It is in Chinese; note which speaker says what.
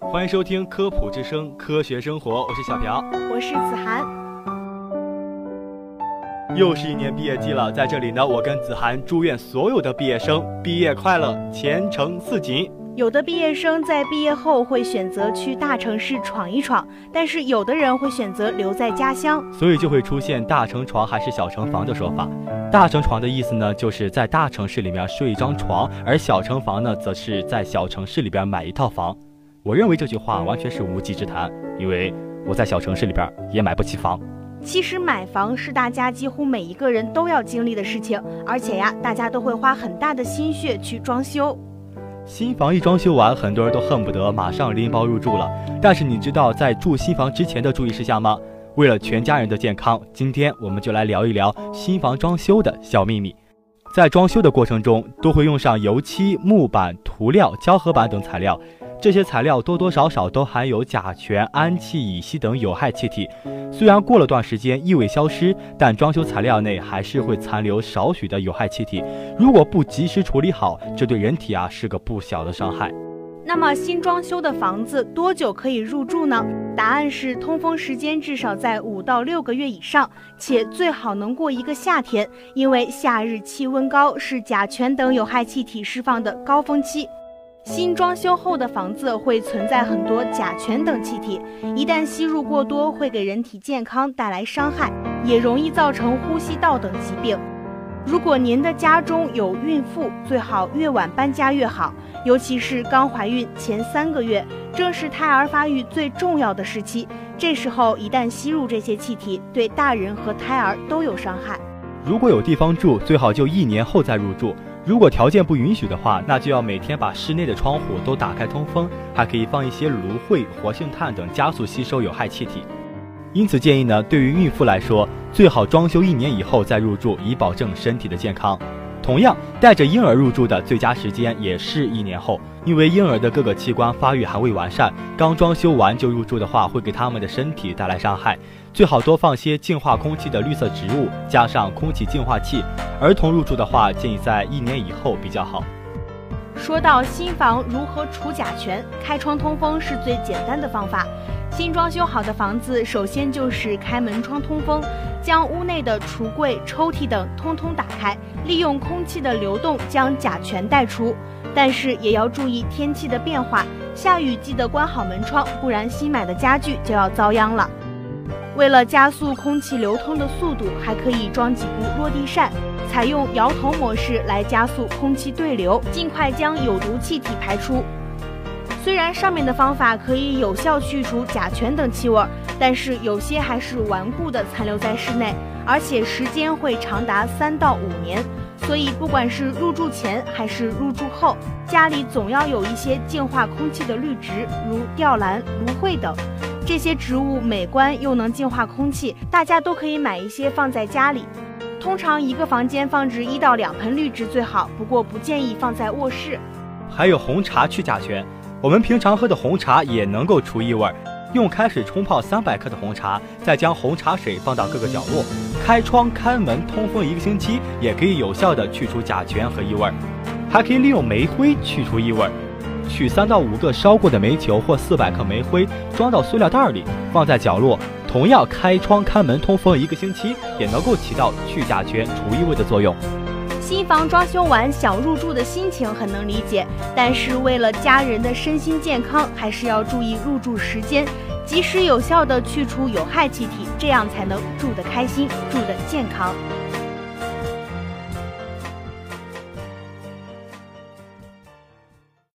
Speaker 1: 欢迎收听科普之声，科学生活，我是小朴，
Speaker 2: 我是子涵。
Speaker 1: 又是一年毕业季了，在这里呢，我跟子涵祝愿所有的毕业生毕业快乐，前程似锦。
Speaker 2: 有的毕业生在毕业后会选择去大城市闯一闯，但是有的人会选择留在家乡，
Speaker 1: 所以就会出现大城床还是小城房的说法。大城床的意思呢，就是在大城市里面睡一张床，而小城房呢，则是在小城市里边买一套房。我认为这句话完全是无稽之谈，因为我在小城市里边也买不起房。
Speaker 2: 其实买房是大家几乎每一个人都要经历的事情，而且呀，大家都会花很大的心血去装修。
Speaker 1: 新房一装修完，很多人都恨不得马上拎包入住了。但是你知道在住新房之前的注意事项吗？为了全家人的健康，今天我们就来聊一聊新房装修的小秘密。在装修的过程中，都会用上油漆、木板、涂料、胶合板等材料。这些材料多多少少都含有甲醛、氨气、乙烯等有害气体。虽然过了段时间异味消失，但装修材料内还是会残留少许的有害气体。如果不及时处理好，这对人体啊是个不小的伤害。
Speaker 2: 那么新装修的房子多久可以入住呢？答案是通风时间至少在五到六个月以上，且最好能过一个夏天，因为夏日气温高是甲醛等有害气体释放的高峰期。新装修后的房子会存在很多甲醛等气体，一旦吸入过多，会给人体健康带来伤害，也容易造成呼吸道等疾病。如果您的家中有孕妇，最好越晚搬家越好，尤其是刚怀孕前三个月，正是胎儿发育最重要的时期。这时候一旦吸入这些气体，对大人和胎儿都有伤害。
Speaker 1: 如果有地方住，最好就一年后再入住。如果条件不允许的话，那就要每天把室内的窗户都打开通风，还可以放一些芦荟、活性炭等加速吸收有害气体。因此建议呢，对于孕妇来说，最好装修一年以后再入住，以保证身体的健康。同样，带着婴儿入住的最佳时间也是一年后，因为婴儿的各个器官发育还未完善，刚装修完就入住的话，会给他们的身体带来伤害。最好多放些净化空气的绿色植物，加上空气净化器。儿童入住的话，建议在一年以后比较好。
Speaker 2: 说到新房如何除甲醛，开窗通风是最简单的方法。新装修好的房子，首先就是开门窗通风，将屋内的橱柜、抽屉等通通打开，利用空气的流动将甲醛带出。但是也要注意天气的变化，下雨记得关好门窗，不然新买的家具就要遭殃了。为了加速空气流通的速度，还可以装几部落地扇，采用摇头模式来加速空气对流，尽快将有毒气体排出。虽然上面的方法可以有效去除甲醛等气味，但是有些还是顽固的残留在室内，而且时间会长达三到五年。所以，不管是入住前还是入住后，家里总要有一些净化空气的绿植，如吊兰、芦荟等。这些植物美观又能净化空气，大家都可以买一些放在家里。通常一个房间放置一到两盆绿植最好，不过不建议放在卧室。
Speaker 1: 还有红茶去甲醛。我们平常喝的红茶也能够除异味，用开水冲泡三百克的红茶，再将红茶水放到各个角落，开窗开门通风一个星期，也可以有效的去除甲醛和异味。还可以利用煤灰去除异味，取三到五个烧过的煤球或四百克煤灰，装到塑料袋里，放在角落，同样开窗开门通风一个星期，也能够起到去甲醛除异味的作用。
Speaker 2: 新房装修完想入住的心情很能理解，但是为了家人的身心健康，还是要注意入住时间，及时有效的去除有害气体，这样才能住得开心，住得健康。